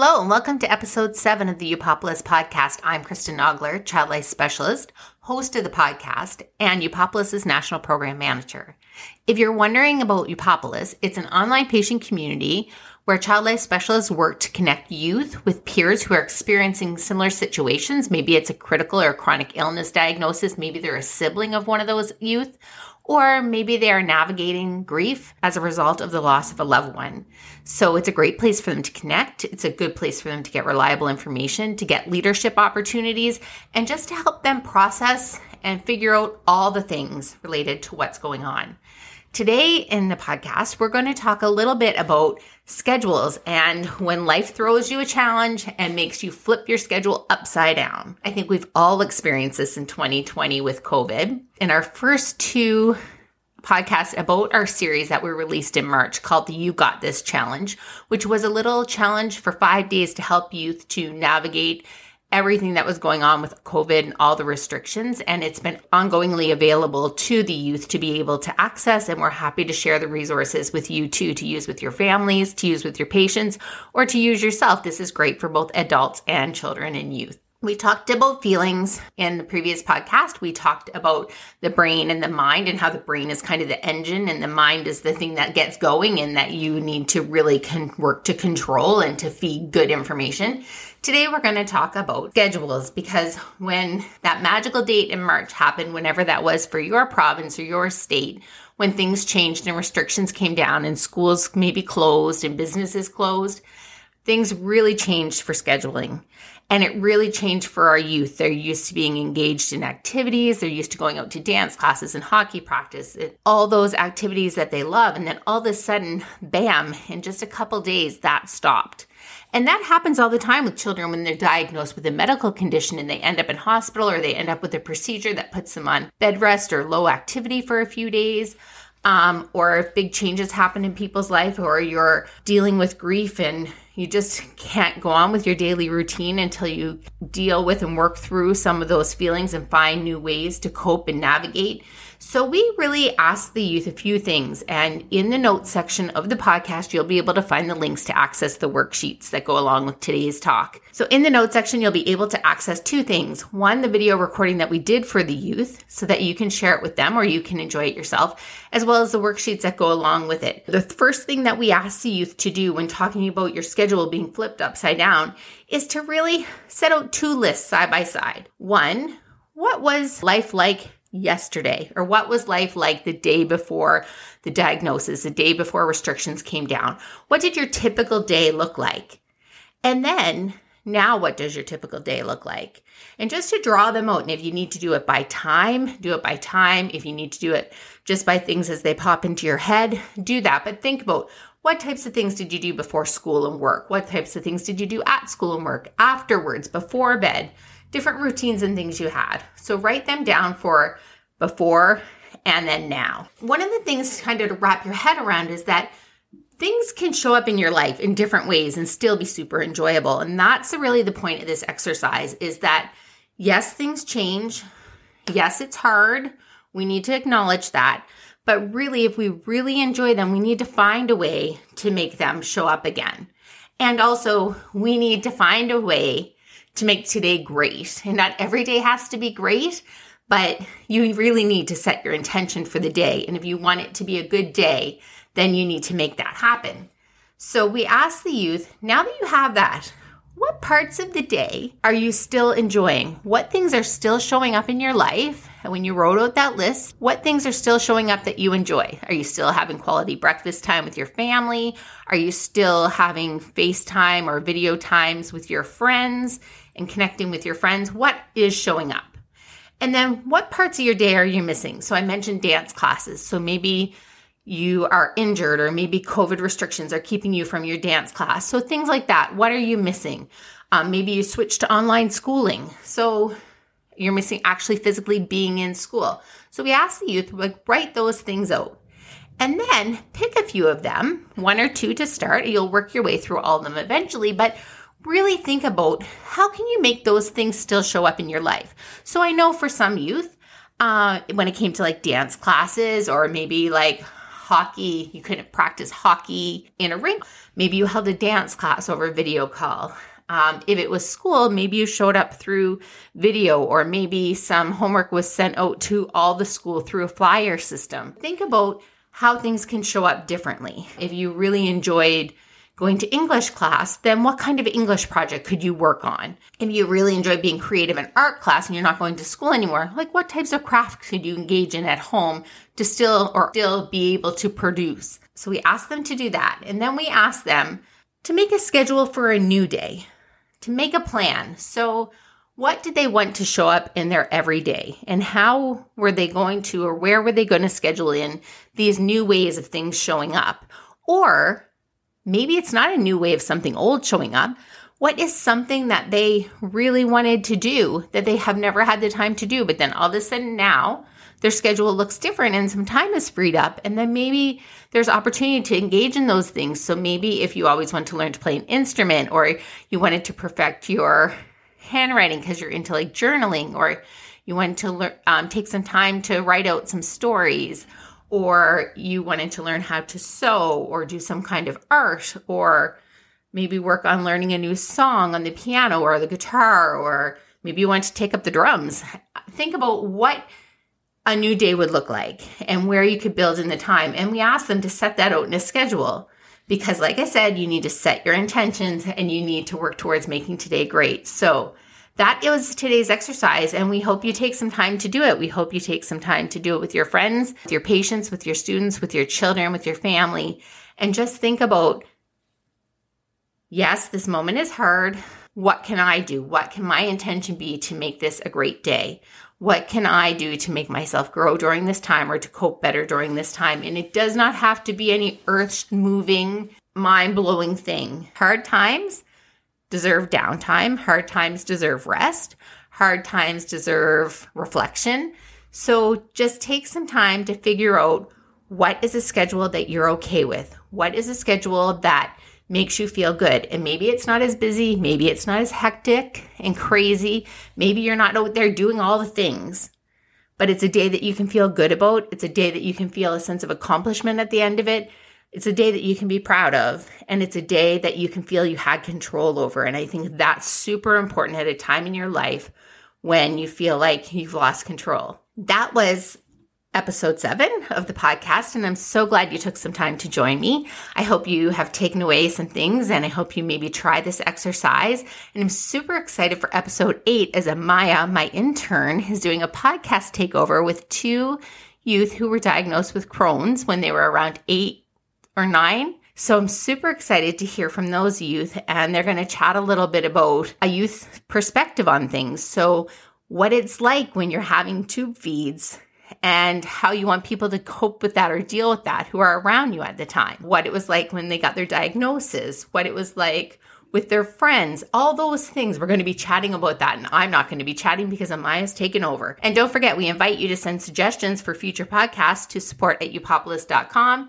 Hello, and welcome to episode seven of the Upopolis podcast. I'm Kristen Nogler, child life specialist, host of the podcast, and Upopolis's national program manager. If you're wondering about Upopolis, it's an online patient community where child life specialists work to connect youth with peers who are experiencing similar situations. Maybe it's a critical or chronic illness diagnosis. Maybe they're a sibling of one of those youth, or maybe they are navigating grief as a result of the loss of a loved one. So it's a great place for them to connect. It's a good place for them to get reliable information, to get leadership opportunities, and just to help them process and figure out all the things related to what's going on. Today in the podcast, we're going to talk a little bit about schedules and when life throws you a challenge and makes you flip your schedule upside down. I think we've all experienced this in 2020 with COVID. In our first two podcasts about our series that we released in March called the You Got This Challenge, which was a little challenge for five days to help youth to navigate everything that was going on with COVID and all the restrictions. And it's been ongoingly available to the youth to be able to access. And we're happy to share the resources with you too, to use with your families, to use with your patients, or to use yourself. This is great for both adults and children and youth. We talked about feelings in the previous podcast. We talked about the brain and the mind and how the brain is kind of the engine and the mind is the thing that gets going and that you need to really con- work to control and to feed good information. Today we're going to talk about schedules because when that magical date in March happened, whenever that was for your province or your state, when things changed and restrictions came down and schools maybe closed and businesses closed, things really changed for scheduling. And it really changed for our youth. They're used to being engaged in activities. They're used to going out to dance classes and hockey practice, and all those activities that they love. And then all of a sudden, bam, in just a couple days, that stopped. And that happens all the time with children when they're diagnosed with a medical condition and they end up in hospital or they end up with a procedure that puts them on bed rest or low activity for a few days. Um, or if big changes happen in people's life, or you're dealing with grief and you just can't go on with your daily routine until you deal with and work through some of those feelings and find new ways to cope and navigate. So, we really asked the youth a few things, and in the notes section of the podcast, you'll be able to find the links to access the worksheets that go along with today's talk. So, in the notes section, you'll be able to access two things one, the video recording that we did for the youth so that you can share it with them or you can enjoy it yourself, as well as the worksheets that go along with it. The first thing that we ask the youth to do when talking about your schedule being flipped upside down is to really set out two lists side by side. One, what was life like yesterday? Or what was life like the day before the diagnosis, the day before restrictions came down? What did your typical day look like? And then now what does your typical day look like? And just to draw them out, and if you need to do it by time, do it by time. If you need to do it just by things as they pop into your head, do that. But think about what types of things did you do before school and work? What types of things did you do at school and work, afterwards, before bed? Different routines and things you had. So write them down for before and then now. One of the things kind of to wrap your head around is that things can show up in your life in different ways and still be super enjoyable. And that's really the point of this exercise is that yes, things change. Yes, it's hard. We need to acknowledge that. But really, if we really enjoy them, we need to find a way to make them show up again. And also, we need to find a way to make today great. And not every day has to be great, but you really need to set your intention for the day. And if you want it to be a good day, then you need to make that happen. So we ask the youth, now that you have that, what parts of the day are you still enjoying? What things are still showing up in your life? And when you wrote out that list, what things are still showing up that you enjoy? Are you still having quality breakfast time with your family? Are you still having FaceTime or video times with your friends and connecting with your friends? What is showing up? And then what parts of your day are you missing? So I mentioned dance classes. So maybe you are injured or maybe COVID restrictions are keeping you from your dance class. So things like that. What are you missing? Um, maybe you switched to online schooling. So you're missing actually physically being in school. So we ask the youth, like, write those things out. And then pick a few of them, one or two to start. You'll work your way through all of them eventually, but really think about how can you make those things still show up in your life. So I know for some youth, uh, when it came to like dance classes or maybe like hockey, you couldn't practice hockey in a rink. Maybe you held a dance class over a video call. Um, if it was school, maybe you showed up through video, or maybe some homework was sent out to all the school through a flyer system. Think about how things can show up differently. If you really enjoyed going to English class, then what kind of English project could you work on? If you really enjoy being creative in art class and you're not going to school anymore, like what types of crafts could you engage in at home to still or still be able to produce? So we ask them to do that. And then we ask them to make a schedule for a new day to make a plan. So, what did they want to show up in their everyday? And how were they going to, or where were they going to schedule in these new ways of things showing up? Or maybe it's not a new way of something old showing up. What is something that they really wanted to do that they have never had the time to do, but then all of a sudden now their schedule looks different and some time is freed up. And then maybe there's opportunity to engage in those things. So maybe if you always want to learn to play an instrument or you wanted to perfect your handwriting because you're into like journaling or you wanted to learn um, take some time to write out some stories or you wanted to learn how to sew or do some kind of art or maybe work on learning a new song on the piano or the guitar or maybe you want to take up the drums think about what a new day would look like and where you could build in the time. And we asked them to set that out in a schedule because, like I said, you need to set your intentions and you need to work towards making today great. So, that was today's exercise, and we hope you take some time to do it. We hope you take some time to do it with your friends, with your patients, with your students, with your children, with your family, and just think about yes, this moment is hard. What can I do? What can my intention be to make this a great day? what can I do to make myself grow during this time or to cope better during this time? And it does not have to be any earth moving, mind blowing thing. Hard times deserve downtime, hard times deserve rest, hard times deserve reflection. So just take some time to figure out what is a schedule that you're okay with? What is a schedule that makes you feel good. And maybe it's not as busy, maybe it's not as hectic and crazy. Maybe you're not out there doing all the things, but it's a day that you can feel good about. It's a day that you can feel a sense of accomplishment at the end of it. It's a day that you can be proud of, and it's a day that you can feel you had control over. And I think that's super important at a time in your life when you feel like you've lost control. That was episode seven of the podcast, and I'm so glad you took some time to join me. I hope you have taken away some things, and I hope you maybe try this exercise. And I'm super excited for episode eight as Amaya, my intern, is doing a podcast takeover with two youth who were diagnosed with Crohn's when they were around eight or nine. So I'm super excited to hear from those youth, and they're going to chat a little bit about a youth perspective on things. So, what it's like when you're having tube feeds and how you want people to cope with that or deal with that who are around you at the time. What it was like when they got their diagnosis, what it was like with their friends, all those things. We're going to be chatting about that. And I'm not going to be chatting because Amaya's taken over. And don't forget, we invite you to send suggestions for future podcasts to support at upopolis.com.